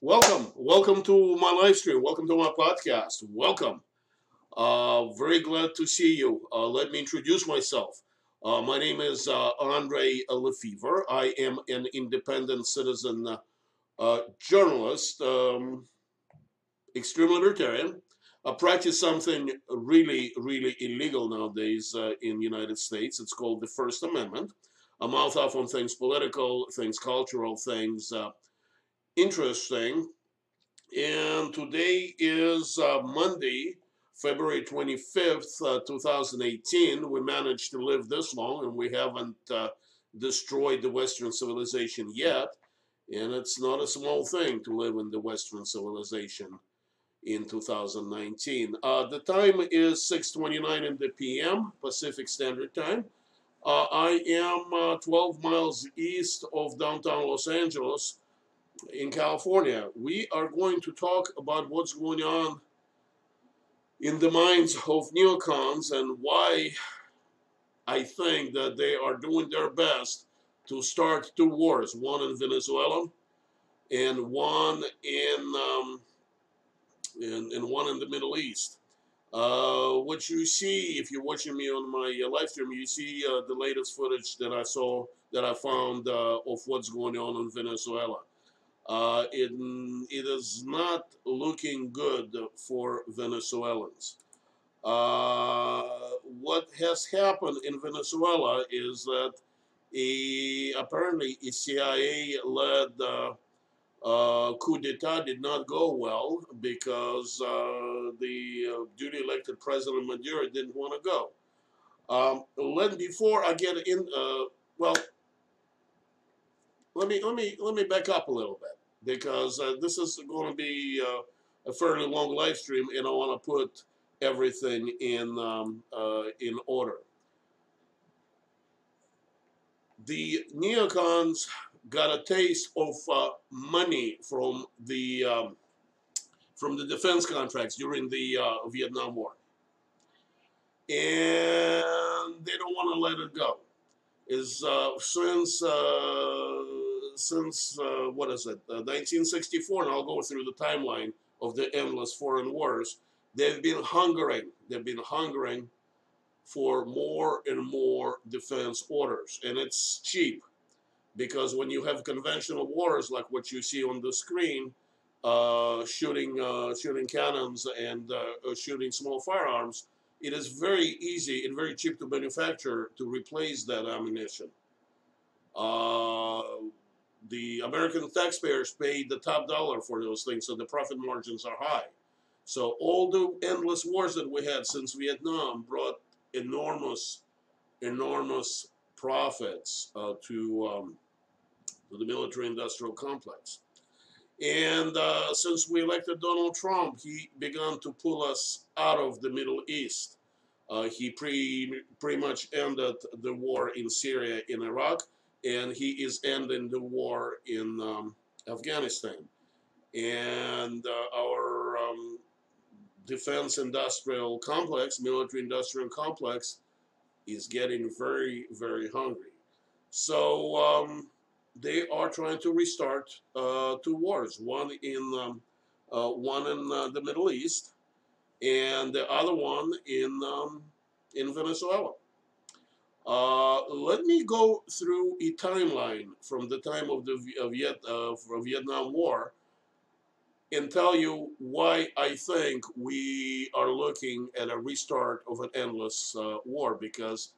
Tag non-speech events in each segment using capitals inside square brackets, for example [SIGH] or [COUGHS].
Welcome, welcome to my live stream. Welcome to my podcast. Welcome. Uh, very glad to see you. Uh, let me introduce myself. Uh, my name is uh, Andre Lefevre. I am an independent citizen uh, uh, journalist, um, extreme libertarian. I practice something really, really illegal nowadays in the United States. It's called the First Amendment. I mouth off on things political, things cultural, things interesting. And today is uh, Monday, February 25th, uh, 2018. We managed to live this long and we haven't uh, destroyed the Western civilization yet. And it's not a small thing to live in the Western civilization in 2019. Uh, the time is 6:29 in the p.m. Pacific Standard Time. Uh, I am uh, 12 miles east of downtown Los Angeles in California. We are going to talk about what's going on in the minds of neocons and why I think that they are doing their best to start two wars, one in Venezuela and one in um, and, one in the Middle East. Uh, what you see, if you're watching me on my uh, live stream, you see uh, the latest footage that I saw, that I found uh, of what's going on in Venezuela. Uh, it, it is not looking good for Venezuelans. Uh, what has happened in Venezuela is that a, apparently a CIA-led uh, coup d'etat did not go well because uh, the uh, duly elected president Maduro didn't want to go. Um, let before I get in, uh, well, let me let me let me back up a little bit because uh, this is going to be uh, a fairly long live stream, and I want to put everything in um, in order. The neocons got a taste of uh, money from the um, from the defense contracts during the uh, Vietnam War, and they don't want to let it go. Is uh, since uh, since uh, what is it, 1964, uh, and I'll go through the timeline of the endless foreign wars. They've been hungering. They've been hungering for more and more defense orders, and it's cheap because when you have conventional wars like what you see on the screen, uh, shooting uh, shooting cannons and uh, shooting small firearms, it is very easy and very cheap to manufacture to replace that ammunition. The American taxpayers paid the top dollar for those things, so the profit margins are high. So all the endless wars that we had since Vietnam brought enormous, enormous profits uh, to um, to the military-industrial complex. And uh, since we elected Donald Trump, he began to pull us out of the Middle East. Uh, he pre, pretty much ended the war in Syria in Iraq, and he is ending the war in um, Afghanistan. And uh, our um, defense industrial complex, military industrial complex, is getting very, very hungry. So um, they are trying to restart uh, two wars, one in um, uh, one in uh, the Middle East, and the other one in um, in Venezuela. Uh, let me go through a timeline from the time of the Viet, uh, Vietnam War and tell you why I think we are looking at a restart of an endless uh, war because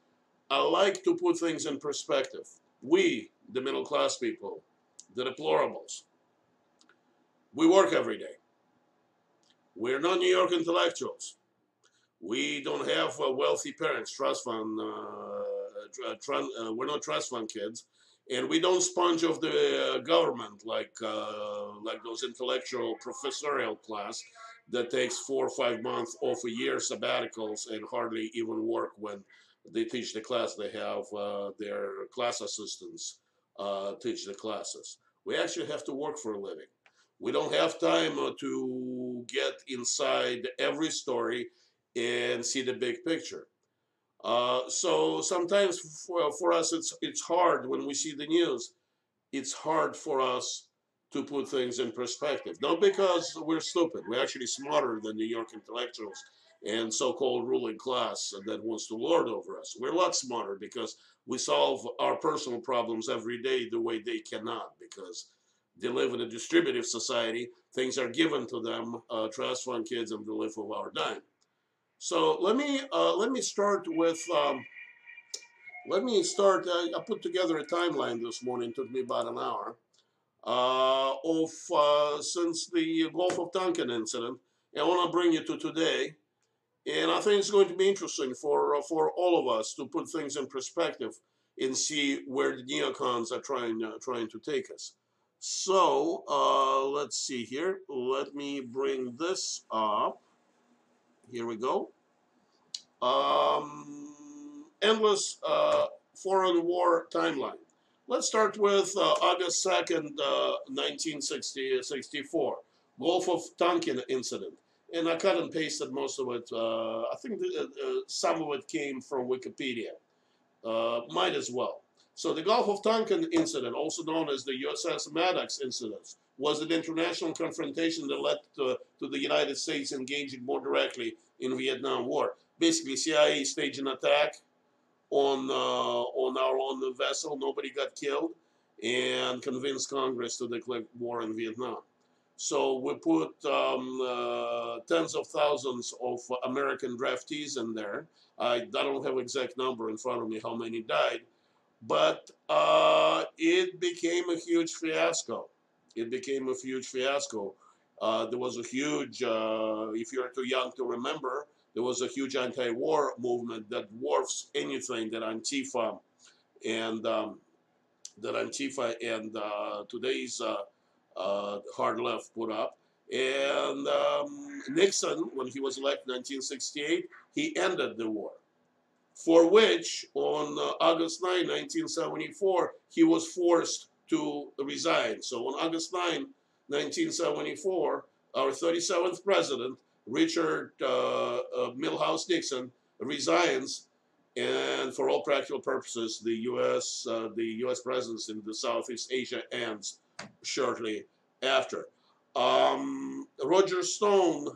I like to put things in perspective. We, the middle class people, the deplorables. We work every day. We're not New York intellectuals. We don't have uh, wealthy parents, trust fund, uh, uh, we're not trust fund kids, and we don't sponge off the uh, government like, uh, like those intellectual professorial class that takes four or five months off a year sabbaticals and hardly even work when they teach the class. They have uh, their class assistants uh, teach the classes. We actually have to work for a living. We don't have time uh, to get inside every story and see the big picture. Uh, so sometimes for, for us, it's, it's hard when we see the news. It's hard for us to put things in perspective. Not because we're stupid, we're actually smarter than New York intellectuals and so-called ruling class that wants to lord over us. We're a lot smarter because we solve our personal problems every day the way they cannot because they live in a distributive society. Things are given to them, uh, trust fund kids, and they live of our dime. So let me uh, let me start with um, let me start. Uh, I put together a timeline this morning. It took me about an hour uh, of uh, since the Gulf of Tonkin incident. I want to bring you to today, and I think it's going to be interesting for uh, for all of us to put things in perspective and see where the neocons are trying uh, trying to take us. So let's see here. Let me bring this up. Here we go. Um, endless uh, foreign war timeline. Let's start with uh, August 2nd, uh, 1964, Gulf of Tonkin incident. And I cut and pasted most of it. Uh, I think the, uh, some of it came from Wikipedia. Uh, might as well. So the Gulf of Tonkin incident, also known as the USS Maddox incident, was an international confrontation that led to, to the United States engaging more directly in Vietnam War. Basically, CIA staged an attack on uh, on our own vessel. Nobody got killed, and convinced Congress to declare war in Vietnam. So we put um, uh, tens of thousands of American draftees in there. I, I, don't have exact number in front of me how many died, but uh, it became a huge fiasco. It became a huge fiasco. Uh, there was a huge, uh, if you're too young to remember, there was a huge anti-war movement that dwarfs anything that Antifa and um, that Antifa and uh, today's uh, uh, hard left put up. And um, Nixon, when he was elected in 1968, he ended the war, for which on uh, August 9, 1974, he was forced to resign. So on August 9, 1974, our 37th president Richard uh, uh, Milhous Nixon resigns, and for all practical purposes, the U.S. Uh, the U.S. presence in the Southeast Asia ends shortly after. Um, Roger Stone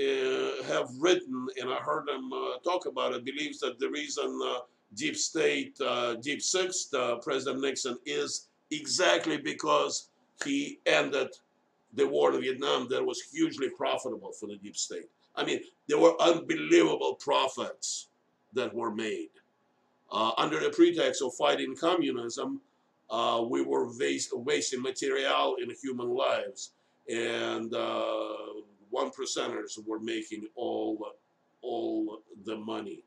uh, have written, and I heard him uh, talk about it, believes that the reason uh, deep state, deep six, President Nixon is exactly because he ended the war in Vietnam that was hugely profitable for the deep state. I mean, there were unbelievable profits that were made. Uh, under the pretext of fighting communism, uh, we were waste, wasting material in human lives, and uh, one percenters were making all all the money.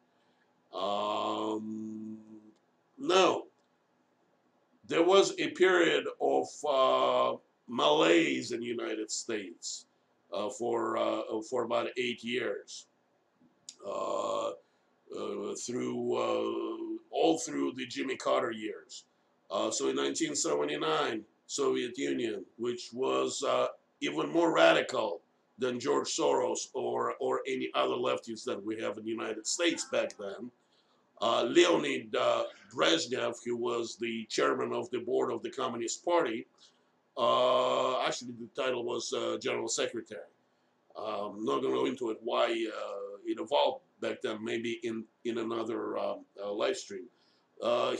Um, no, there was a period of uh, malaise in the United States uh, for uh, for about eight years, uh, uh, through uh, all through the Jimmy Carter years. so in 1979, Soviet Union, which was even more radical than George Soros or or any other lefties that we have in the United States back then. Uh, Leonid uh, Brezhnev, who was the chairman of the board of the Communist Party, uh, actually, the title was uh, General Secretary. I'm um, not going to go into it why uh, it evolved back then, maybe in, in another um, uh, live stream.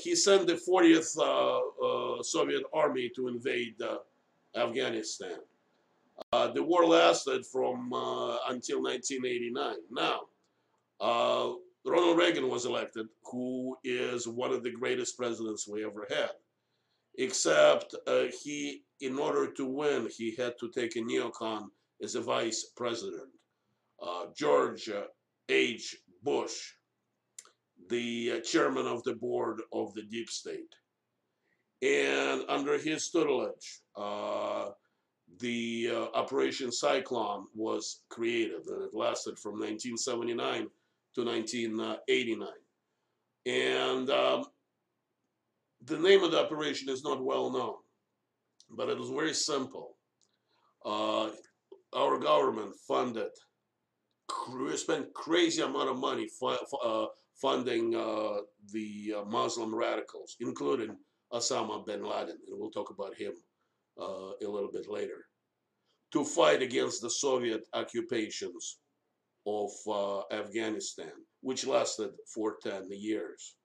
He sent the 40th uh, Soviet Army to invade Afghanistan. the war lasted from until 1989. Now, Ronald Reagan was elected, who is one of the greatest presidents we ever had except uh, he, in order to win, he had to take a neocon as a vice president. Uh, George uh, H. Bush, the uh, chairman of the board of the deep state. And under his tutelage, uh, the uh, Operation Cyclone was created, and it lasted from 1979 to 1989. And um, the name of the operation is not well known, but it was very simple. Uh, our government funded, we spent crazy amount of money fu uh, funding uh, the uh, Muslim radicals, including Osama bin Laden, and we'll talk about him uh, a little bit later, to fight against the Soviet occupations of uh, Afghanistan, which lasted for 10 years.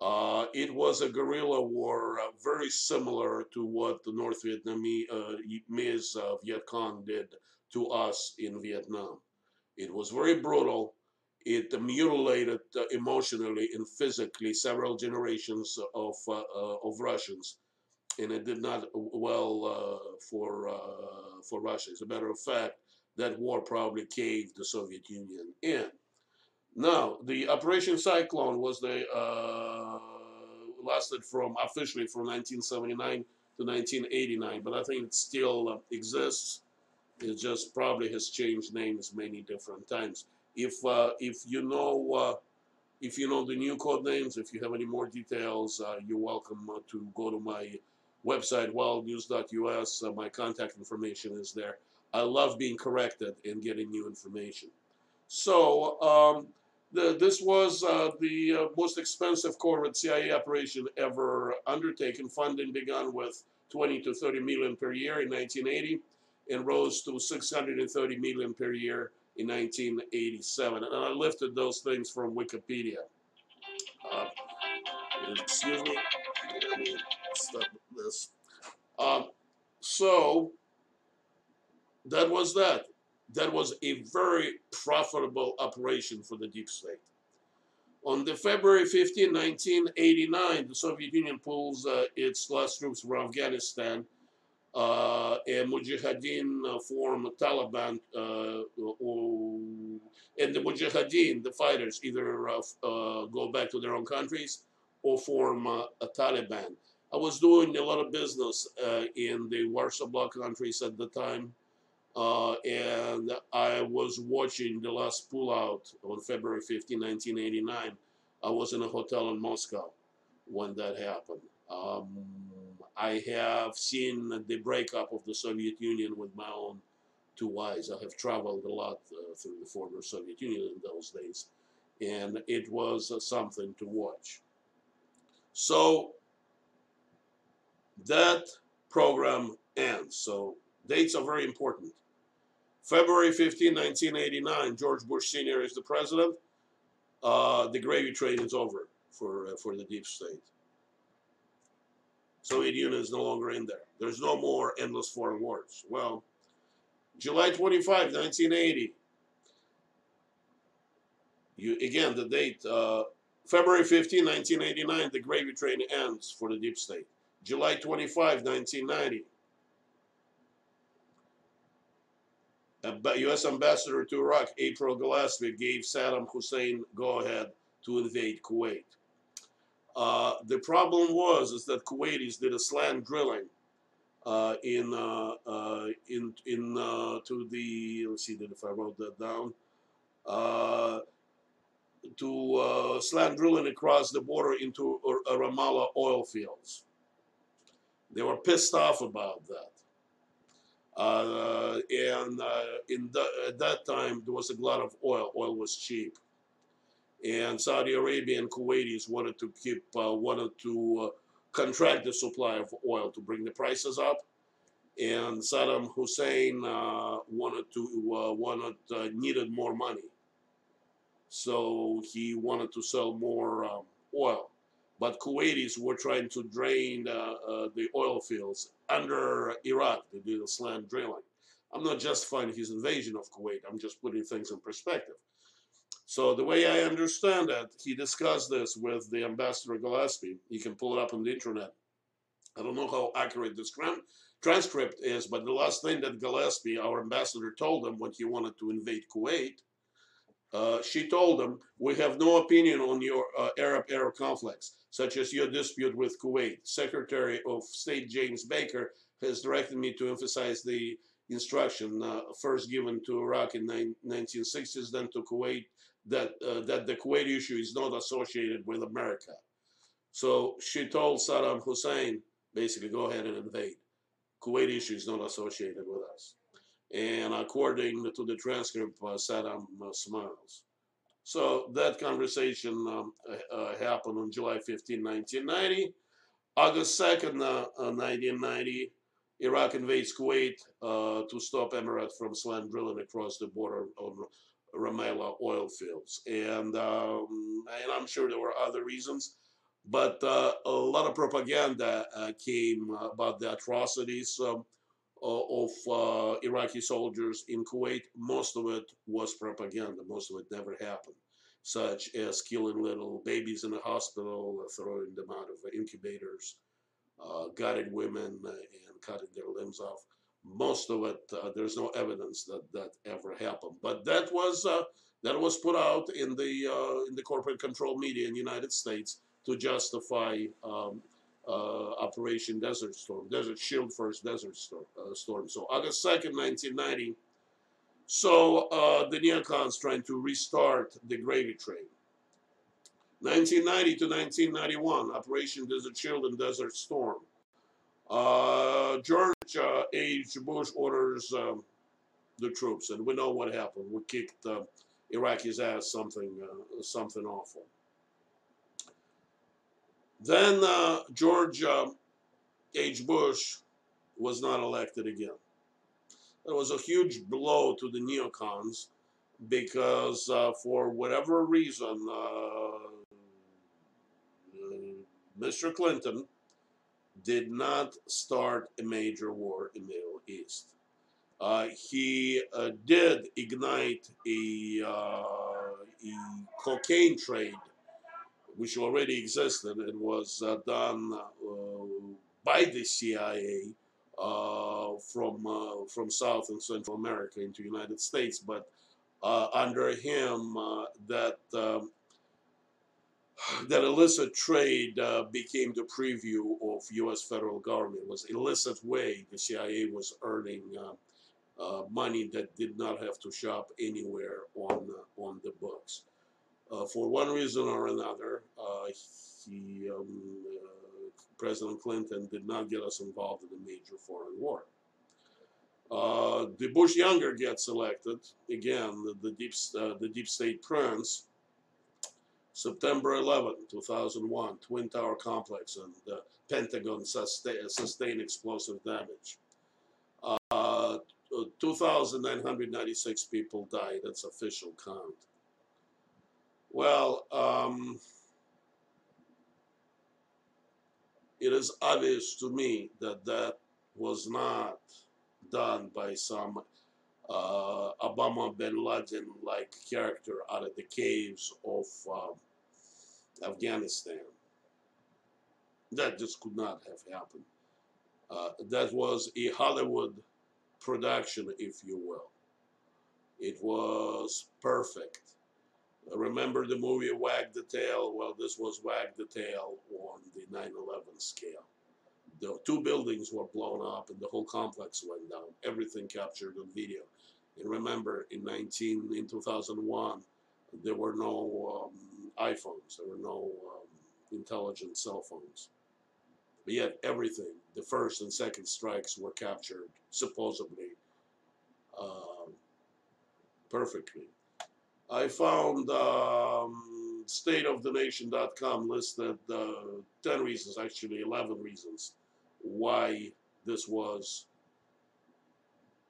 Uh, it was a guerrilla war uh, very similar to what the North Vietnamese uh, Viet Cong did to us in Vietnam. It was very brutal. It mutilated uh, emotionally and physically several generations of, uh, uh, of Russians, and it did not well for, for Russia. As a matter of fact, that war probably caved the Soviet Union in. Now, the Operation Cyclone was the uh, lasted from officially from 1979 to 1989, but I think it still uh, exists. It just probably has changed names many different times. If uh, if you know uh, if you know the new code names, if you have any more details, uh, you're welcome uh, to go to my website wildnews.us. my contact information is there. I love being corrected and getting new information. So. Um, the, this was uh, the uh, most expensive covert CIA operation ever undertaken. Funding began with 20 to 30 million per year in 1980 and rose to 630 million per year in 1987. And I lifted those things from Wikipedia. Uh, excuse me. Let me stop this. Um, so that was that that was a very profitable operation for the deep state. On the February 15, 1989, the Soviet Union pulls uh, its last troops from Afghanistan, uh, and Mujahideen uh, form Taliban, uh, or, and the Mujahideen, the fighters, either uh, uh, go back to their own countries or form a Taliban. I was doing a lot of business in the Warsaw Bloc countries at the time, uh, and I was watching the last pullout on February 15, 1989. I was in a hotel in Moscow when that happened. Um, I have seen the breakup of the Soviet Union with my own two eyes. I have traveled a lot uh, through the former Soviet Union in those days, and it was uh, something to watch. So that program ends. So dates are very important. February 15, 1989, George Bush Sr. is the president. Uh, the gravy train is over for, uh, for the deep state. Soviet Union is no longer in there. There's no more endless foreign wars. Well, July 25, 1980. You, again, the date, uh, February 15, 1989, the gravy train ends for the deep state. July 25, 1990, U.S. Ambassador to Iraq, April Gillespie, gave Saddam Hussein go-ahead to invade Kuwait. Uh, the problem was is that Kuwaitis did a slant drilling uh, in uh, uh in in uh, to the let's see if I wrote that down uh, to slant drilling across the border into Rumaila oil fields. They were pissed off about that. Uh, and uh, in the, at that time, there was a lot of oil. Oil was cheap. And Saudi Arabia and Kuwaitis wanted to keep, uh, wanted to uh, contract the supply of oil to bring the prices up. And Saddam Hussein uh, wanted to, uh, wanted, needed more money. So he wanted to sell more um, oil but Kuwaitis were trying to drain uh, uh, the oil fields under Iraq. They did a slant drilling. I'm not justifying his invasion of Kuwait. I'm just putting things in perspective. So the way I understand it, he discussed this with the ambassador Gillespie. You can pull it up on the internet. I don't know how accurate this transcript is, but the last thing that Gillespie, our ambassador, told him when he wanted to invade Kuwait uh, she told them, we have no opinion on your uh, Arab-Arab conflicts, such as your dispute with Kuwait. Secretary of State James Baker has directed me to emphasize the instruction uh, first given to Iraq in the 1960s, then to Kuwait, that, uh, that the Kuwait issue is not associated with America. So she told Saddam Hussein, basically, go ahead and invade. Kuwait issue is not associated with us. And according to the transcript, uh, Saddam uh, smiles. So that conversation um, uh, happened on July 15, 1990. August 2nd, 1990, Iraq invades Kuwait to stop Emirates from slant drilling across the border of Rumaila oil fields. And, um, and I'm sure there were other reasons, but uh, a lot of propaganda uh, came about the atrocities um, of uh, Iraqi soldiers in Kuwait. Most of it was propaganda. Most of it never happened, such as killing little babies in the hospital, throwing them out of incubators, uh, gutting women, uh, and cutting their limbs off. Most of it, uh, there's no evidence that that ever happened. But that was uh, that was put out in the uh, in the corporate control media in the United States to justify um, uh, Operation Desert Storm, Desert Shield First Desert Storm. Uh, storm. So August 2nd, 1990. So uh, the neocons trying to restart the gravy train. 1990 to 1991, Operation Desert Shield and Desert Storm. Uh, George uh, H. Bush orders um, the troops, and we know what happened. We kicked uh, Iraqis' ass something, uh, something awful. Then uh, George uh, H. Bush was not elected again. It was a huge blow to the neocons because uh, for whatever reason, uh, Mr. Clinton did not start a major war in the Middle East. Uh, he uh, did ignite a, a cocaine trade which already existed and was uh, done uh, by the CIA uh, from uh, from South and Central America into United States, but under him that um, that illicit trade uh, became the preview of U.S. federal government. It was illicit way the CIA was earning uh, uh, money that did not have to shop anywhere on on the books. Uh, for one reason or another, uh, he, um, uh, President Clinton did not get us involved in a major foreign war. Uh, the Bush younger gets elected again. The, the deep uh, the deep state prince. September 11, 2001, Twin Tower complex and the Pentagon sustain, sustained explosive damage. Uh, 2,996 people died. That's official count. Well, um, it is obvious to me that that was not done by some uh, Obama bin Laden like character out of the caves of uh, Afghanistan. That just could not have happened. Uh, that was a Hollywood production, if you will. It was perfect. Remember the movie Wag the Tail? Well, this was Wag the Tail on the 9 11 scale. The two buildings were blown up and the whole complex went down. Everything captured on video. And remember, in 19, in 2001, there were no um, iPhones, there were no um, intelligent cell phones. But yet, everything, the first and second strikes were captured supposedly uh, perfectly. I found um, stateofthenation.com listed uh, 10 reasons, actually 11 reasons, why this was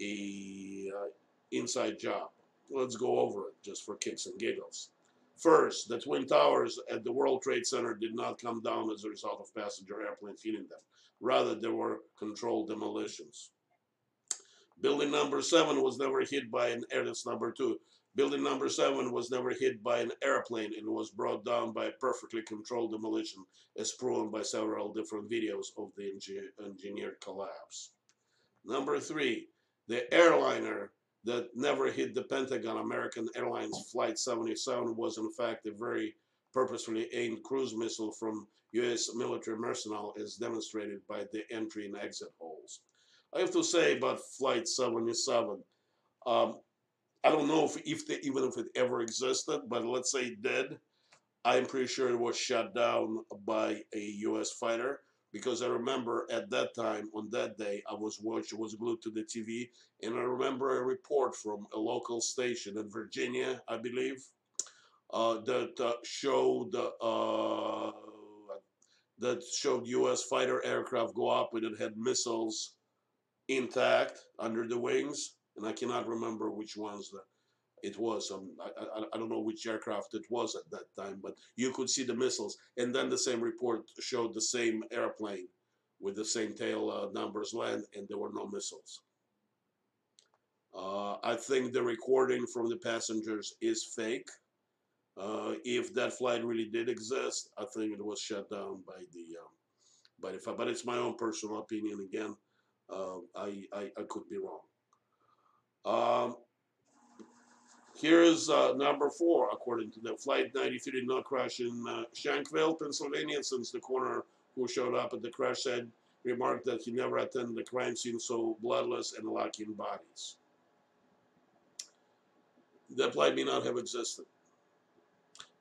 a uh, inside job. Let's go over it just for kicks and giggles. First, the Twin Towers at the World Trade Center did not come down as a result of passenger airplanes hitting them. Rather, there were controlled demolitions. Building number seven was never hit by an air, number two. Building number seven was never hit by an airplane and was brought down by a perfectly controlled demolition, as proven by several different videos of the engineered collapse. Number three, the airliner that never hit the Pentagon, American Airlines Flight 77, was in fact a very purposefully aimed cruise missile from U.S. military personnel, as demonstrated by the entry and exit holes. I have to say about Flight 77, um, I don't know if, if they, even if it ever existed, but let's say it did. I'm pretty sure it was shot down by a U.S. fighter because I remember at that time, on that day, I was watching, was glued to the TV, and I remember a report from a local station in Virginia, I believe, uh, that uh, showed uh, that showed U.S. fighter aircraft go up and it had missiles intact under the wings, and I cannot remember which ones that it was. Um, I, I, I don't know which aircraft it was at that time, but you could see the missiles. And then the same report showed the same airplane with the same tail uh, numbers land, and there were no missiles. Uh, I think the recording from the passengers is fake. Uh, if that flight really did exist, I think it was shut down by the um, the but it's my own personal opinion. Again, uh, I, I, I could be wrong. Um, here's uh, number four, according to the flight 93 did not crash in uh, Shanksville, Pennsylvania, since the coroner who showed up at the crash said remarked that he never attended a crime scene so bloodless and lacking bodies. The flight may not have existed.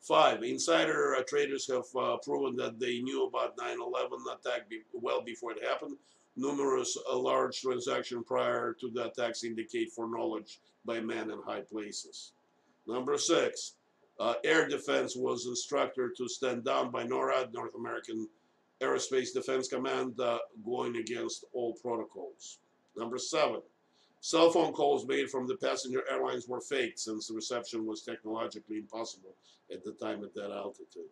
Five, insider uh, traders have uh, proven that they knew about 9-11 attack be well before it happened. Numerous uh, large transactions prior to the attacks indicate foreknowledge by men in high places. Number six, uh, air defense was instructed to stand down by NORAD, North American Aerospace Defense Command, uh, going against all protocols. Number seven, Cell phone calls made from the passenger airlines were faked since the reception was technologically impossible at the time at that altitude.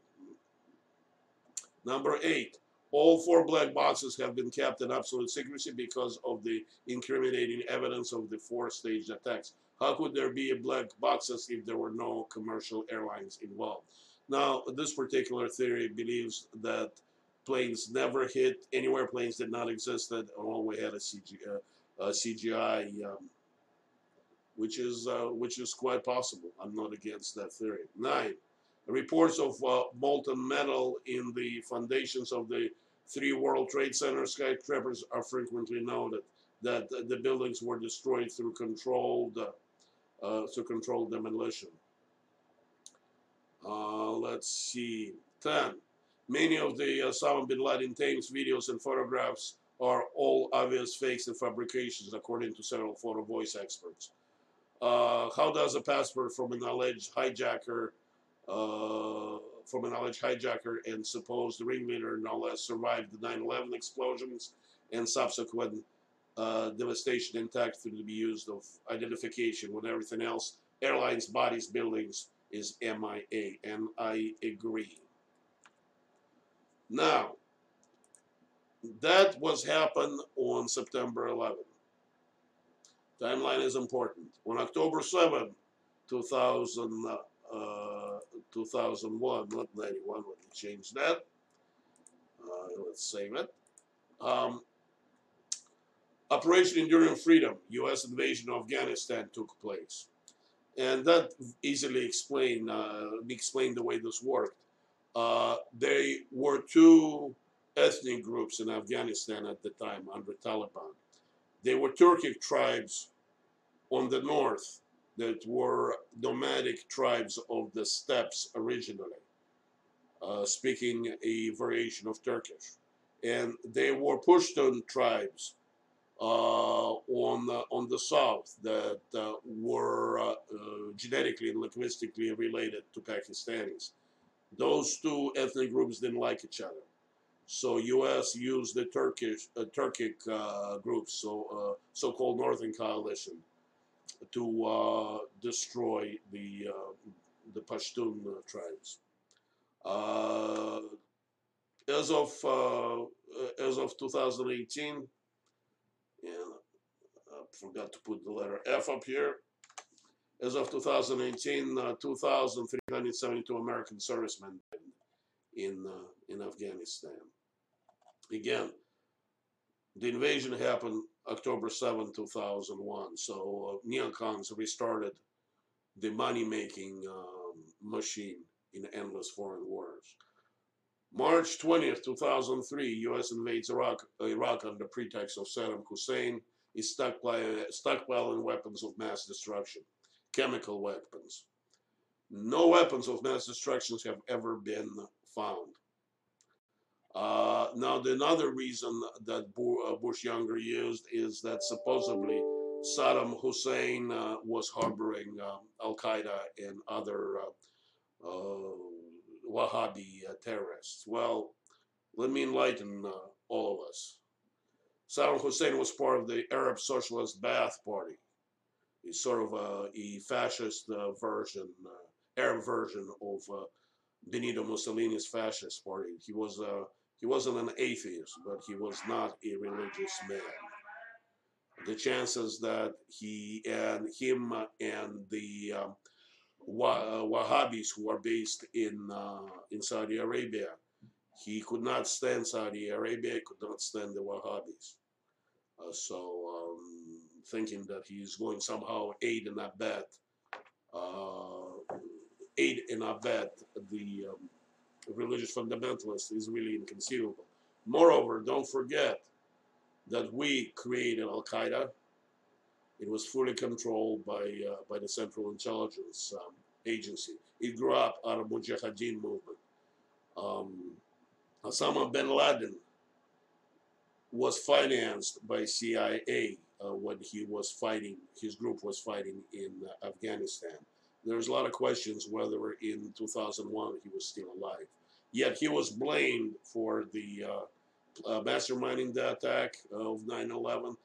Number eight, all four black boxes have been kept in absolute secrecy because of the incriminating evidence of the four staged attacks. How could there be black boxes if there were no commercial airlines involved? Now, this particular theory believes that planes never hit anywhere planes did not exist that all we had a uh, uh, CGI, um, which is uh, which is quite possible. I'm not against that theory. Nine, reports of uh, molten metal in the foundations of the three World Trade Center skyscrapers are frequently noted. That the buildings were destroyed through controlled uh, uh, through controlled demolition. Uh, let's see. Ten. Many of the uh, Osama bin Laden tapes, videos, and photographs are all obvious fakes and fabrications, according to several photo voice experts. Uh, how does a passport from an alleged hijacker, from an alleged hijacker and supposed ringleader, no less, survived the 9/11 explosions and subsequent uh, devastation intact through the use of identification with everything else, airlines, bodies, buildings, is MIA, and I agree. Now, that was happened on September 11th. Timeline is important. On October 7, 2000, uh, 2001, not 91, let me change that. Uh, let's save it. Um, Operation Enduring Freedom, U.S. invasion of Afghanistan took place. And that easily explained, uh, the way this worked. Uh, they were two ethnic groups in Afghanistan at the time under Taliban. They were Turkic tribes on the north that were nomadic tribes of the steppes originally, uh, speaking a variation of Turkish. And they were Pashtun tribes uh, on, the, on the south that uh, were uh, uh, genetically and linguistically related to Pakistanis. Those two ethnic groups didn't like each other. So U.S. used the Turkish uh, Turkic uh, groups, so uh, so-called Northern Coalition, to uh, destroy the uh, the Pashtun uh, tribes. as of as of 2018, yeah, I forgot to put the letter F up here. As of 2018, 2,372 American servicemen in in Afghanistan. Again, the invasion happened October 7, 2001. So uh, neocons restarted the money-making um, machine in endless foreign wars. March 20th, 2003, U.S. invades Iraq, Iraq under pretext of Saddam Hussein is stockpiling weapons of mass destruction, chemical weapons. No weapons of mass destruction have ever been found. Uh, now, the another reason that uh, Bush Younger used is that supposedly Saddam Hussein uh, was harboring um, Al Qaeda and other uh, uh Wahhabi terrorists. Well, let me enlighten all of us. Saddam Hussein was part of the Arab Socialist Ba'ath Party. He's sort of a, a fascist version, Arab version of Benito Mussolini's fascist party. He was a he wasn't an atheist, but he was not a religious man. The chances that he and him and the um, Wahhabis who are based in uh, in Saudi Arabia, he could not stand Saudi Arabia, he could not stand the Wahhabis. Uh, so um, thinking that he's going somehow aid and abet, uh, aid and abet the um, religious fundamentalists is really inconceivable. Moreover, don't forget that we created Al Qaeda. It was fully controlled by uh, by the Central Intelligence um, Agency. It grew up out of Mujahideen movement. Um, Osama bin Laden was financed by CIA uh, when he was fighting, his group was fighting in uh, Afghanistan. There's a lot of questions whether in 2001 he was still alive. Yet he was blamed for the uh, uh, masterminding the attack of 9-11.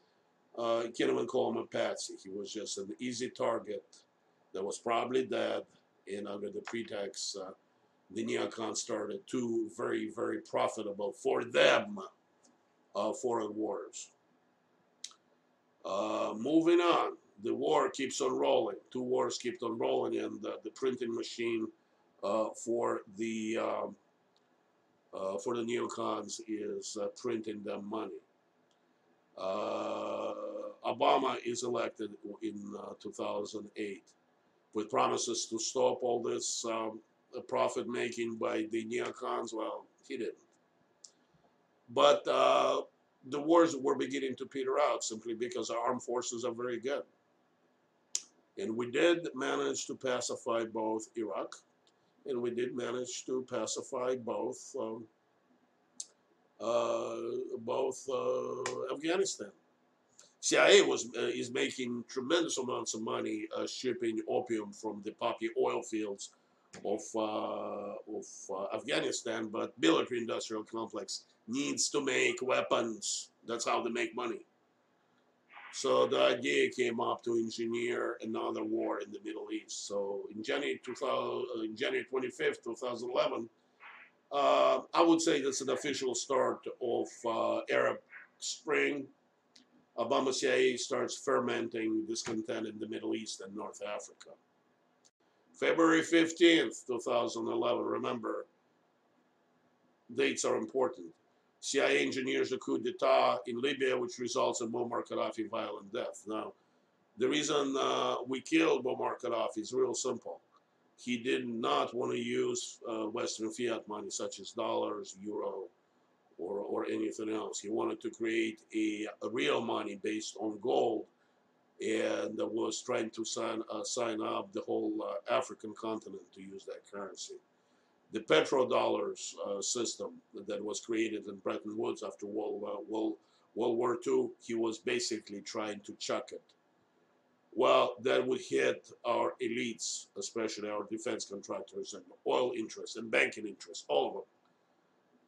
Uh, you can't even call him a patsy. He was just an easy target that was probably dead. And under the pretext, uh, the neocons started two very, very profitable for them uh, foreign wars. Uh, moving on, the war keeps on rolling. Two wars keep on rolling, and the printing machine uh, for the um, uh, for the neocons is uh, printing them money. Uh, Obama is elected in 2008 with promises to stop all this um, profit making by the neocons. Well, he didn't. But uh, the wars were beginning to peter out simply because our armed forces are very good. And we did manage to pacify both Iraq and we did manage to pacify both um, uh, both uh, Afghanistan. CIA was uh, is making tremendous amounts of money uh, shipping opium from the poppy oil fields of uh, of uh, Afghanistan, but military industrial complex needs to make weapons. That's how they make money. So the idea came up to engineer another war in the Middle East. So in January 2000, uh, January 25th, 2011, uh, I would say that's an official start of uh, Arab Spring. Obama CIA starts fermenting discontent in the Middle East and North Africa. February 15th, 2011, remember, dates are important. CIA engineers a coup d'etat in Libya, which results in Muammar Gaddafi violent death. Now, the reason uh, we killed Muammar Gaddafi is real simple. He did not want to use uh, Western fiat money, such as dollars, euro, or, or anything else. He wanted to create a, a real money based on gold and was trying to sign, uh, sign up the whole uh, African continent to use that currency the petrodollars uh, system that was created in Bretton Woods after World, uh, World, World War II, he was basically trying to chuck it. Well, that would hit our elites, especially our defense contractors and oil interests and banking interests, all of them,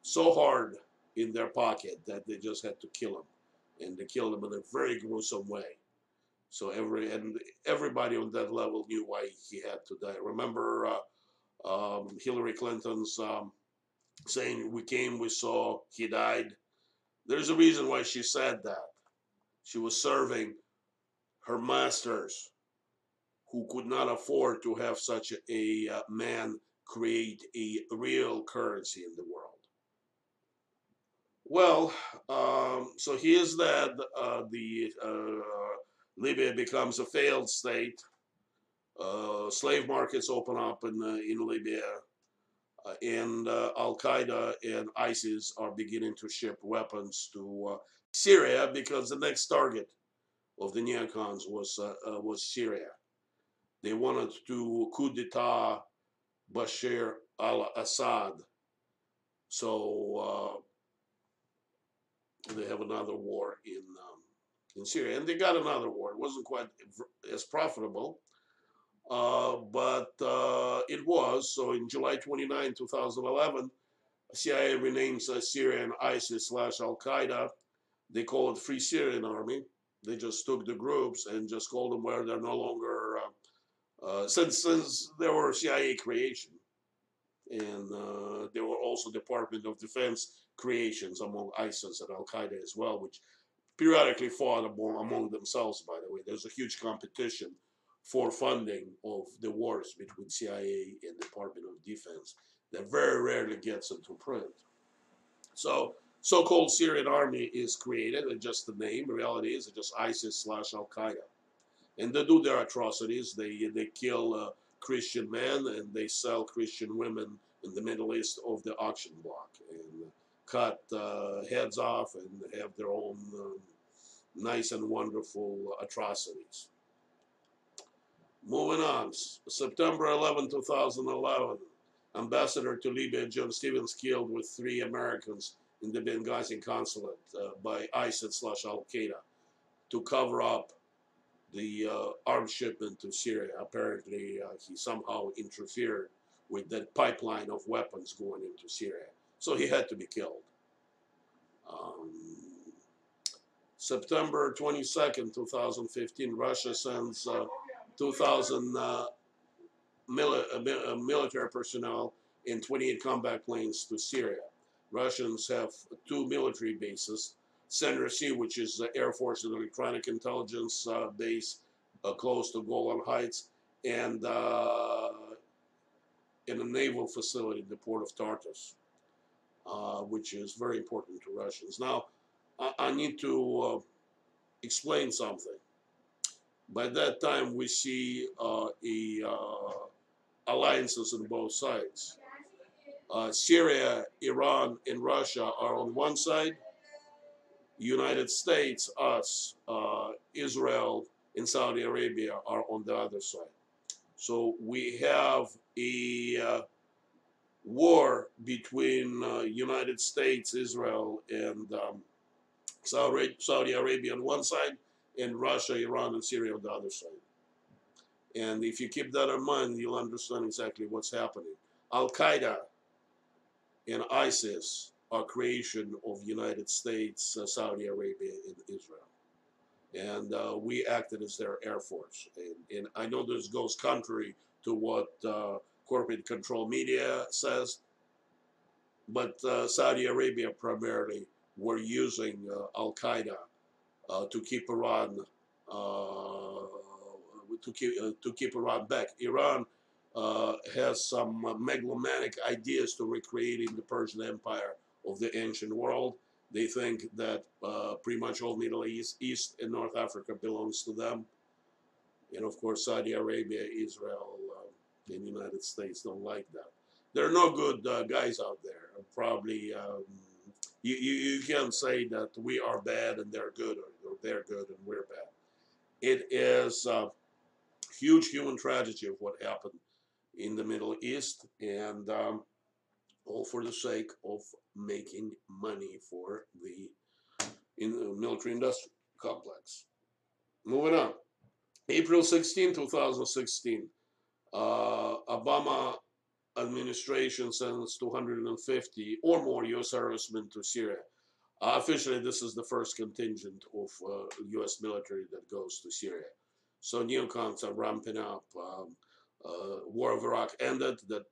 so hard in their pocket that they just had to kill him. And they killed him in a very gruesome way. So every and everybody on that level knew why he had to die. Remember uh, um, Hillary Clinton's um, saying, We came, we saw, he died. There's a reason why she said that. She was serving her masters who could not afford to have such a, uh, man create a real currency in the world. Well, um, so here's that uh, the uh, Libya becomes a failed state. Uh, slave markets open up in, uh, in Libya, uh, and uh, Al Qaeda and ISIS are beginning to ship weapons to uh, Syria because the next target of the neocons was was Syria. They wanted to coup d'état Bashar al-Assad, so they have another war in um, in Syria, and they got another war. It wasn't quite as profitable uh, but uh, it was. So in July 29, 2011, CIA renames uh, Syria and ISIS slash Al Qaeda. they call it Free Syrian Army. They just took the groups and just called them where they're no longer uh, uh, since since they were CIA creation, and uh, they were also Department of Defense creations among ISIS and Al Qaeda as well, which periodically fought among, among themselves. By the way, there's a huge competition for funding of the wars between CIA and Department of Defense that very rarely gets into print. So so-called Syrian army is created, and just the name. The reality is just ISIS slash Al Qaeda, and they do their atrocities. They they kill uh, Christian men and they sell Christian women in the Middle East of the auction block and cut uh, heads off and have their own um, nice and wonderful atrocities. Moving on, September 11, 2011, ambassador to Libya John Stevens killed with three Americans in the Benghazi consulate uh, by ISIS slash Al Qaeda to cover up the uh, arms shipment to Syria. Apparently, uh, he somehow interfered with that pipeline of weapons going into Syria. So he had to be killed. Um, September 22nd, 2015, Russia sends uh, 2,000 uh, mili uh, uh, military personnel and 28 combat planes to Syria. Russians have two military bases, Center C, which is the Air Force and Electronic Intelligence uh, base uh, close to Golan Heights, and uh, in a naval facility, the port of Tartus, which is very important to Russians. Now, I, I need to explain something. By that time, we see uh, a, alliances on both sides uh, Syria, Iran, and Russia are on one side. United States, us, uh, Israel, and Saudi Arabia are on the other side. So we have a uh, war between uh, United States, Israel, and um, Saudi Arabia on one side, and Russia, Iran, and Syria on the other side. And if you keep that in mind, you'll understand exactly what's happening. Al Qaeda and ISIS are creation of United States, uh, Saudi Arabia, and Israel. And uh, we acted as their air force. And, and, I know this goes contrary to what uh, corporate control media says, but uh, Saudi Arabia primarily were using uh, Al Qaeda uh, to keep Iran to keep to keep Iran back. Iran uh, has some uh, megalomaniac ideas to recreating the Persian Empire of the ancient world. They think that uh, pretty much all Middle East, East and North Africa belongs to them. And of course, Saudi Arabia, Israel, uh, and the United States don't like that. There are no good uh, guys out there. Probably um, you, you, you can't say that we are bad and they're good, or, or they're good and we're bad. It is a huge human tragedy of what happened in the Middle East, and um, all for the sake of making money for the in the military industrial complex. Moving on. April 16, 2016, uh, Obama administration sends 250 or more U.S. servicemen to Syria. Uh, officially, this is the first contingent of uh, U.S. military that goes to Syria. So neocons are ramping up. Um, uh, War of Iraq ended, that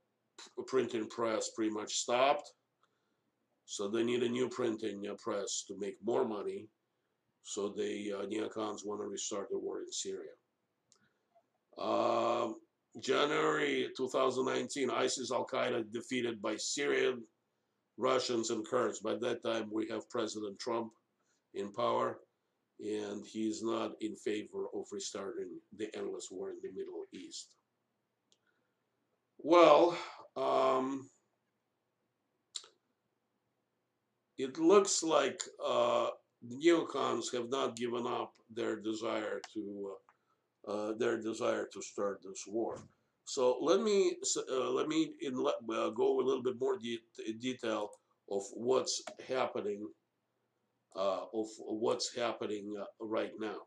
printing press pretty much stopped. So they need a new printing uh, press to make more money. So the uh, neocons want to restart the war in Syria. Uh, January 2019, ISIS Al-Qaeda defeated by Syrian, Russians, and Kurds. By that time, we have President Trump in power, and he's not in favor of restarting the endless war in the Middle East. Well, um, it looks like uh, neocons have not given up their desire to uh, uh, their desire to start this war. So let me uh, let me in, uh, go a little bit more de detail of what's happening uh, of what's happening right now.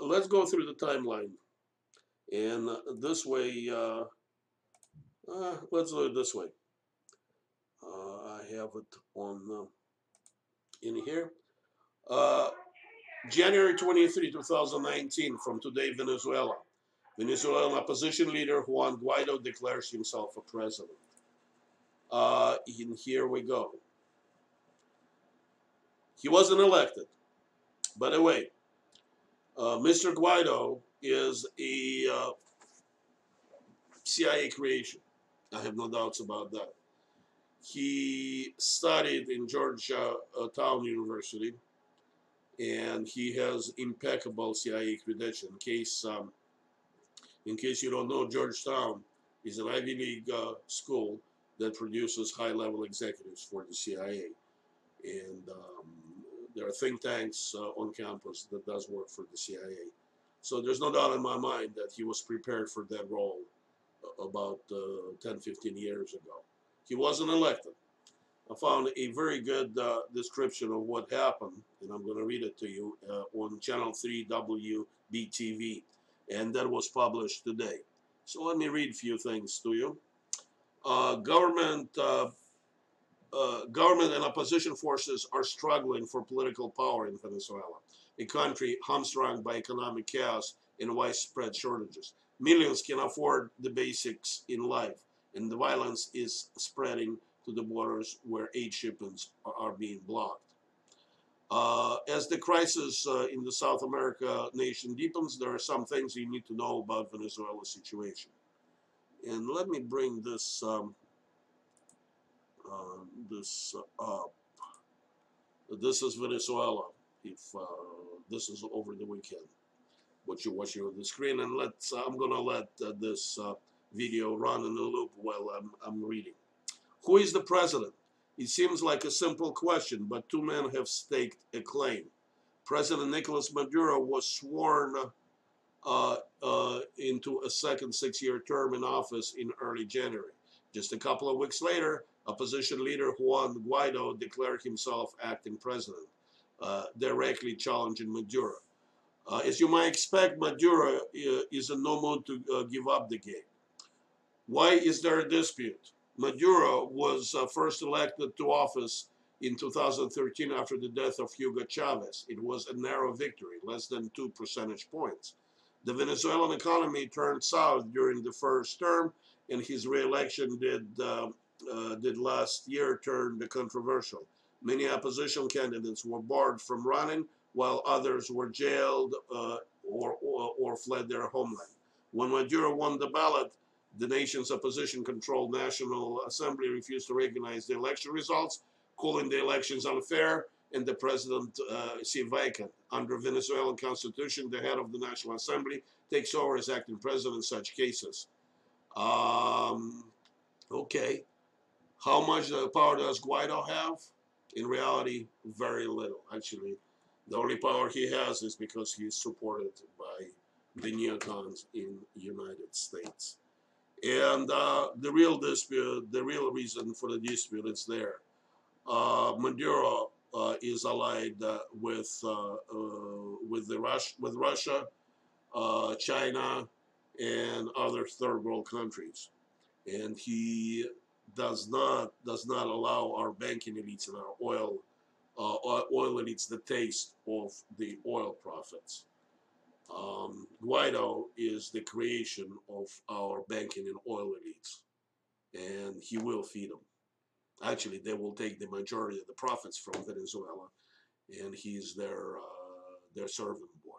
let's go through the timeline. And this way, uh, uh, let's do it this way. Uh, I have it on, in here. Uh, January 23, 2019, from Today Venezuela. Venezuelan opposition leader Juan Guaido declares himself a president. Uh, and here we go. He wasn't elected. By the way, uh, Mr. Guaido is a uh, CIA creation. I have no doubts about that. He studied in Georgetown University, and he has impeccable CIA credential. In case, um, in case you don't know, Georgetown is an Ivy League uh, school that produces high-level executives for the CIA, and um, there are think tanks uh, on campus that does work for the CIA. So there's no doubt in my mind that he was prepared for that role uh, about uh, 10, 15 years ago. He wasn't elected. I found a very good uh, description of what happened, and I'm going to read it to you uh, on Channel 3 WBTV, and that was published today. So let me read a few things to you. Uh, government, uh, uh, government and opposition forces are struggling for political power in Venezuela, a country hamstrung by economic chaos and widespread shortages. Millions can afford the basics in life and the violence is spreading to the borders where aid shipments are, are being blocked. Uh, as the crisis uh, in the South America nation deepens, there are some things you need to know about Venezuela's situation. And let me bring this um, uh, this up. This is Venezuela. If uh, this is over the weekend, what you're watching on the screen, and let's I'm gonna let uh, this uh, video run in a loop while I'm, I'm reading. Who is the president? It seems like a simple question, but two men have staked a claim. President Nicolas Maduro was sworn uh, uh, into a second six-year term in office in early January. Just a couple of weeks later, opposition leader Juan Guaido declared himself acting president, uh, directly challenging Maduro. Uh, as you might expect, Maduro uh, is in no mood to uh, give up the game. Why is there a dispute? Maduro was uh, first elected to office in 2013 after the death of Hugo Chavez. It was a narrow victory, less than two percentage points. The Venezuelan economy turned south during the first term, and his reelection did uh, uh, did last year turn controversial. Many opposition candidates were barred from running, while others were jailed uh, or, or, or fled their homeland. When Maduro won the ballot, the nation's opposition-controlled National Assembly refused to recognize the election results, calling the elections unfair and the president uh, vacant. Under Venezuelan constitution, the head of the National Assembly takes over as acting president in such cases. Um, okay. How much power does Guaido have? In reality, very little. Actually, the only power he has is because he is supported by the neocons in United States. And uh, the real dispute, the real reason for the dispute is there. Uh, Maduro uh, is allied uh, with uh, uh, with the Rus with Russia, China, and other third world countries, and he does not does not allow our banking elites and our oil oil elites the taste of the oil profits. Um, Guaido is the creation of our banking and oil elites, and he will feed them. Actually, they will take the majority of the profits from Venezuela, and he's their uh, their servant boy.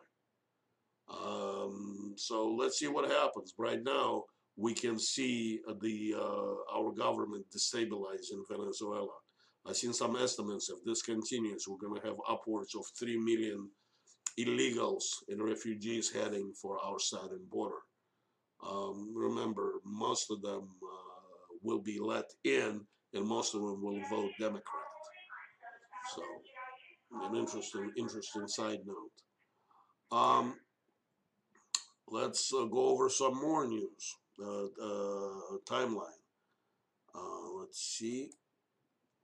Um, so let's see what happens. Right now, we can see the uh, our government destabilize in Venezuela. I've seen some estimates. If this continues, we're going to have upwards of three million illegals and refugees heading for our southern border. Um, remember, most of them uh, will be let in, and most of them will vote Democrat. So, an interesting, interesting side note. Um, let's uh, go over some more news. Uh, uh timeline. Uh, let's see.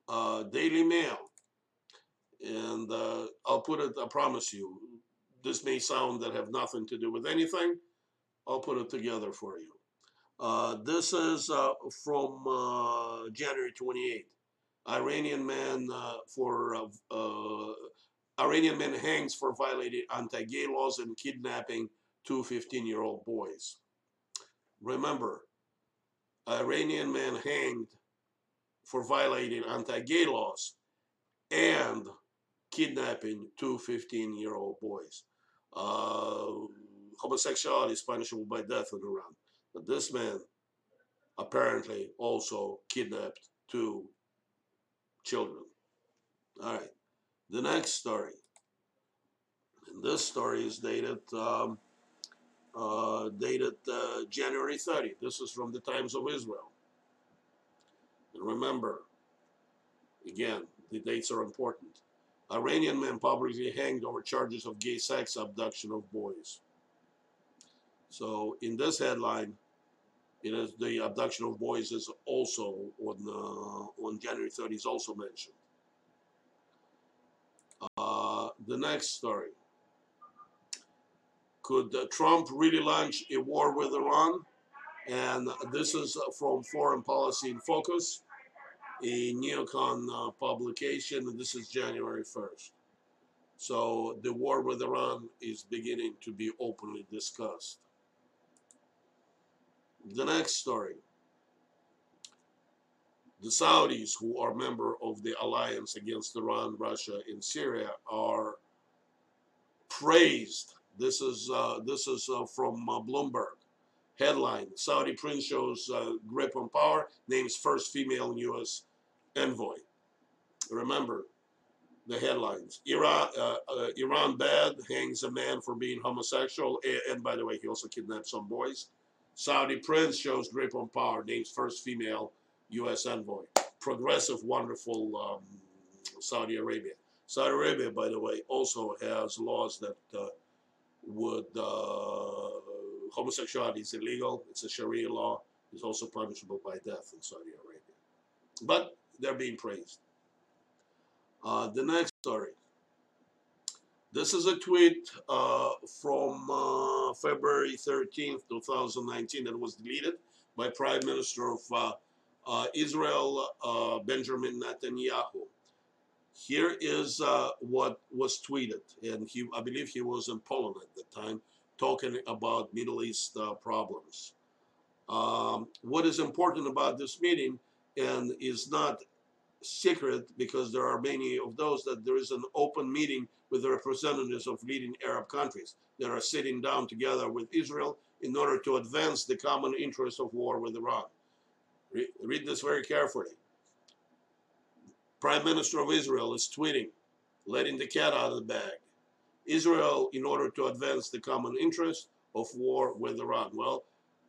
Uh, Daily Mail and I'll put it, I promise you, this may sound that have nothing to do with anything. I'll put it together for you. Uh, this is uh, from uh, January 28th. Iranian man uh, for uh, uh, Iranian man hangs for violating anti-gay laws and kidnapping two 15-year-old boys. Remember, Iranian man hanged for violating anti-gay laws and kidnapping two 15-year-old boys. Uh, homosexuality is punishable by death in Iran. But this man apparently also kidnapped two children. All right. The next story. And this story is dated um, uh, dated uh, January 30. This is from the Times of Israel. And remember, again, the dates are important. Iranian man publicly hanged over charges of gay sex abduction of boys. So in this headline, it is the abduction of boys is also on uh, on January 30 is also mentioned. Uh, the next story. Could uh, Trump really launch a war with Iran? And this is from Foreign Policy in Focus, a neocon uh, publication, and this is January 1st. So the war with Iran is beginning to be openly discussed. The next story. The Saudis, who are member of the alliance against Iran, Russia, and Syria, are praised. This is uh, this is uh, from uh, Bloomberg. Headline: Saudi prince shows uh, grip on power, names first female U.S. envoy. Remember the headlines: Iran, uh, uh, Iran bad hangs a man for being homosexual, and, and by the way, he also kidnapped some boys. Saudi prince shows grip on power, names first female U.S. envoy. Progressive, wonderful um, Saudi Arabia. Saudi Arabia, by the way, also has laws that uh, would uh, homosexuality is illegal. It's a Sharia law. It's also punishable by death in Saudi Arabia. But they're being praised. Uh, the next story. This is a tweet uh, from uh, February 13th, 2019 that was deleted by Prime Minister of uh, uh Israel, uh, Benjamin Netanyahu. Here is what was tweeted, and he, I believe he was in Poland at the time, talking about Middle East problems. Um, what is important about this meeting and is not secret because there are many of those that there is an open meeting with the representatives of leading Arab countries that are sitting down together with Israel in order to advance the common interest of war with Iran. Re read this very carefully. Prime Minister of Israel is tweeting, letting the cat out of the bag. Israel, in order to advance the common interest of war with Iran. Well,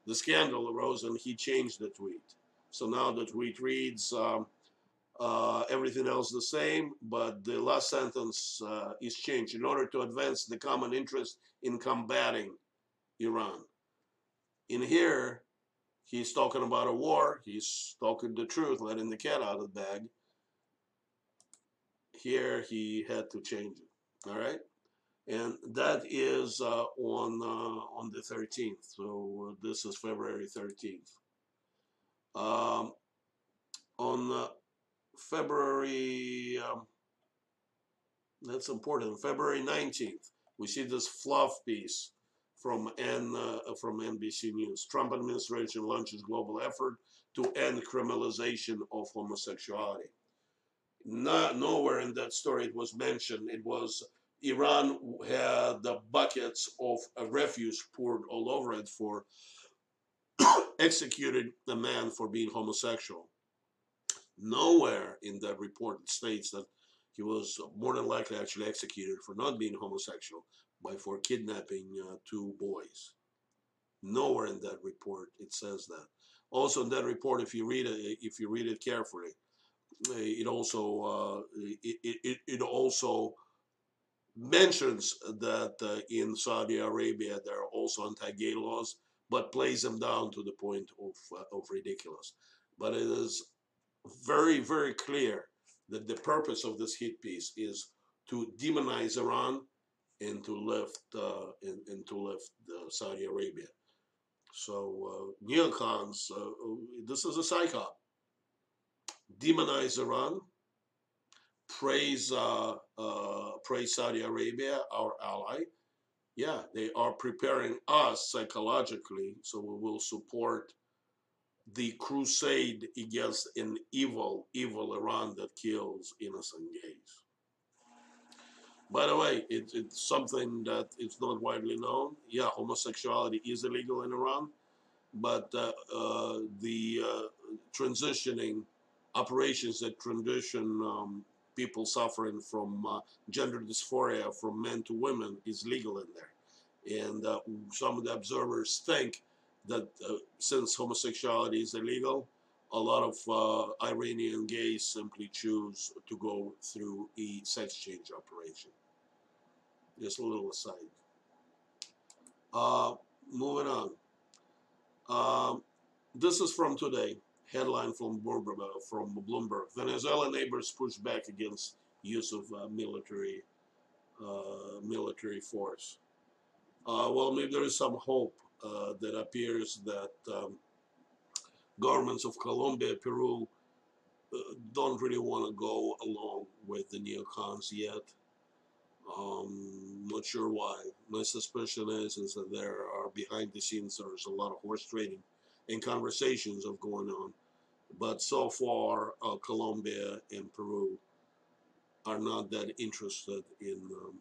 the scandal arose and he changed the tweet. So now the tweet reads, um, uh, everything else the same, but the last sentence uh, is changed in order to advance the common interest in combating Iran. In here, he's talking about a war. He's talking the truth, letting the cat out of the bag. Here, he had to change it. All right, and that is uh, on uh, on the 13th. So uh, this is February 13th. Um, on February, um, that's important, February 19th, we see this fluff piece from, N, uh, from NBC News. Trump administration launches global effort to end criminalization of homosexuality. Not, nowhere in that story it was mentioned. It was Iran had the buckets of refuse poured all over it for [COUGHS] executing a man for being homosexual. Nowhere in that report states that he was more than likely actually executed for not being homosexual, but for kidnapping uh, two boys. Nowhere in that report it says that. Also, in that report, if you read it, if you read it carefully, it also uh, it, it, it also mentions that uh, in Saudi Arabia there are also anti-gay laws, but plays them down to the point of uh, of ridiculous. But it is very, very clear that the purpose of this hit piece is to demonize Iran and to lift uh, and, and, to lift uh, Saudi Arabia. So uh, neocons, uh, this is a psyop. demonize Iran, praise uh, uh, praise Saudi Arabia, our ally. Yeah, they are preparing us psychologically, so we will support the crusade against an evil, evil Iran that kills innocent gays. By the way, it, it's something that is not widely known. Yeah, homosexuality is illegal in Iran, but uh, uh, the uh, transitioning operations that transition um, people suffering from uh, gender dysphoria from men to women is legal in there. And uh, some of the observers think that uh, since homosexuality is illegal, a lot of uh, Iranian gays simply choose to go through a sex change operation. Just a little aside. Uh, moving on. Um, this is from today. Headline from Bloomberg. Uh, from Bloomberg. Venezuelan neighbors push back against use of uh, military uh, military force. Uh, well, maybe there is some hope uh, that appears that um, governments of Colombia, Peru, uh, don't really want to go along with the neocons yet. Um, not sure why. My suspicion is, is that there are behind the scenes there's a lot of horse trading and conversations of going on. But so far, uh, Colombia and Peru are not that interested in um,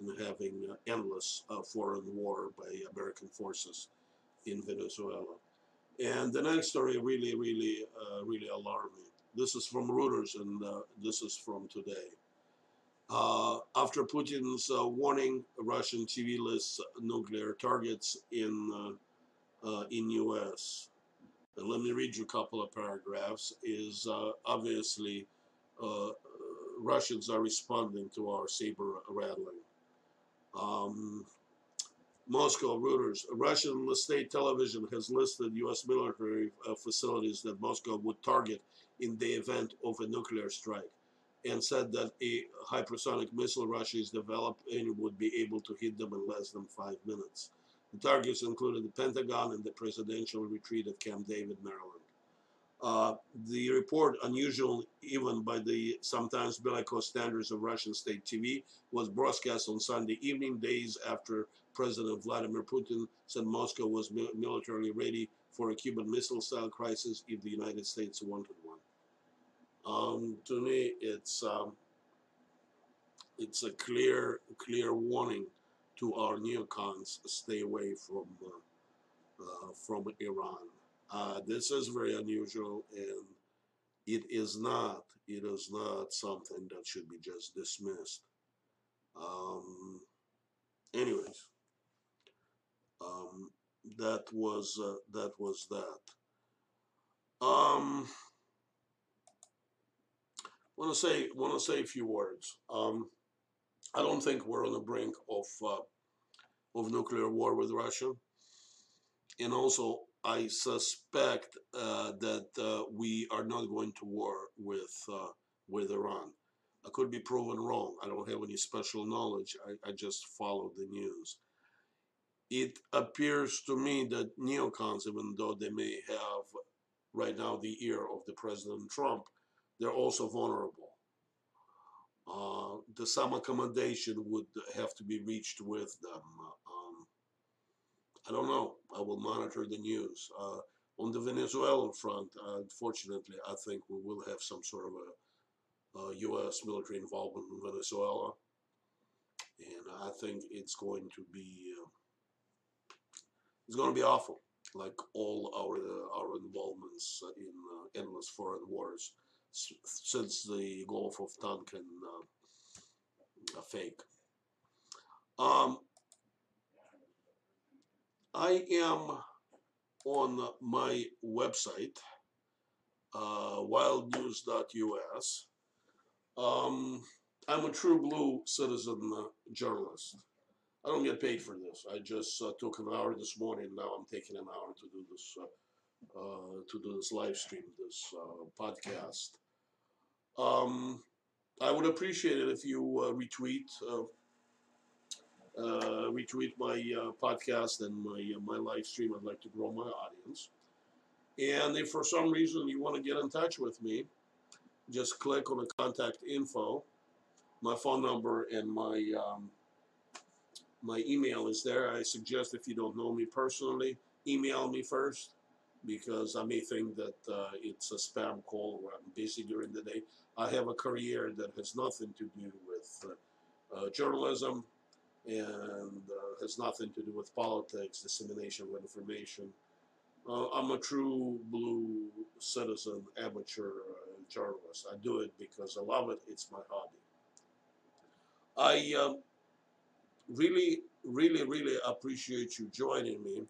in having uh, endless uh, foreign war by American forces in Venezuela. And the next story really, really, uh, really alarmed me. This is from Reuters, and uh, this is from today. Uh, after Putin's uh, warning, Russian TV lists nuclear targets in in U.S. And let me read you a couple of paragraphs. Is obviously Russians are responding to our saber rattling. Um, Moscow Reuters. Russian state television has listed U.S. military uh, facilities that Moscow would target in the event of a nuclear strike and said that a hypersonic missile Russia is developing would be able to hit them in less than five minutes. Targets included the Pentagon and the presidential retreat at Camp David, Maryland. Uh, the report, unusual even by the sometimes bellicose standards of Russian state TV, was broadcast on Sunday evening, days after President Vladimir Putin said Moscow was mi militarily ready for a Cuban Missile-style crisis if the United States wanted one. Um, to me, it's um, it's a clear, clear warning to our neocons: stay away from uh, uh, from Iran. Uh, this is very unusual and it is not, it is not something that should be just dismissed. Um, anyways, um, that was, uh, that was that. Um, want to say want to say a few words. Um, I don't think we're on the brink of uh, of nuclear war with Russia, and also I suspect uh, that uh, we are not going to war with uh, with Iran. I could be proven wrong. I don't have any special knowledge. I, I just follow the news. It appears to me that neocons, even though they may have right now the ear of the President Trump, they're also vulnerable. Uh, the some accommodation would have to be reached with them. I don't know. I will monitor the news. Uh, on the Venezuelan front, unfortunately, I think we will have some sort of a, a, U.S. military involvement in Venezuela, and I think it's going to be uh, it's going to be awful, like all our uh, our involvements in uh, endless foreign wars since the Gulf of Tonkin uh, fake. Um, I am on my website, uh, wildnews.us. Um, I'm a true blue citizen uh, journalist. I don't get paid for this. I just uh, took an hour this morning. Now I'm taking an hour to do this, uh, uh to do this live stream, this uh, podcast. Um, I would appreciate it if you uh, retweet uh, retweet my uh, podcast and my uh, my live stream. I'd like to grow my audience. And if for some reason you want to get in touch with me, just click on the contact info. My phone number and my um, my email is there. I suggest if you don't know me personally, email me first because I may think that uh, it's a spam call or I'm busy during the day. I have a career that has nothing to do with uh, uh, journalism and uh, has nothing to do with politics, dissemination of information. Uh, I'm a true blue citizen, amateur journalist. I do it because I love it. It's my hobby. I um, really, really, really appreciate you joining me.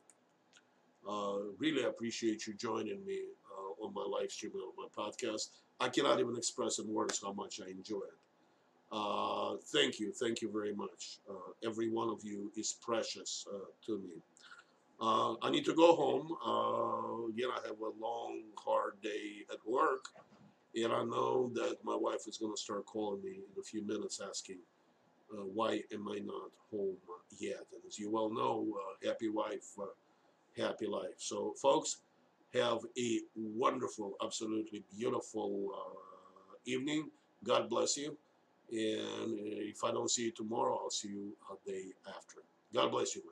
Uh, really appreciate you joining me uh, on my live stream and on my podcast. I cannot even express in words how much I enjoy it. Uh, thank you, thank you very much. Uh, every one of you is precious uh, to me. Uh, I need to go home. again, I have a long, hard day at work, and I know that my wife is going to start calling me in a few minutes asking, why am I not home yet? And as you well know, happy wife, happy life. So, folks, have a wonderful, absolutely beautiful uh, evening. God bless you. And uh, if I don't see you tomorrow, I'll see you a day after. God bless you.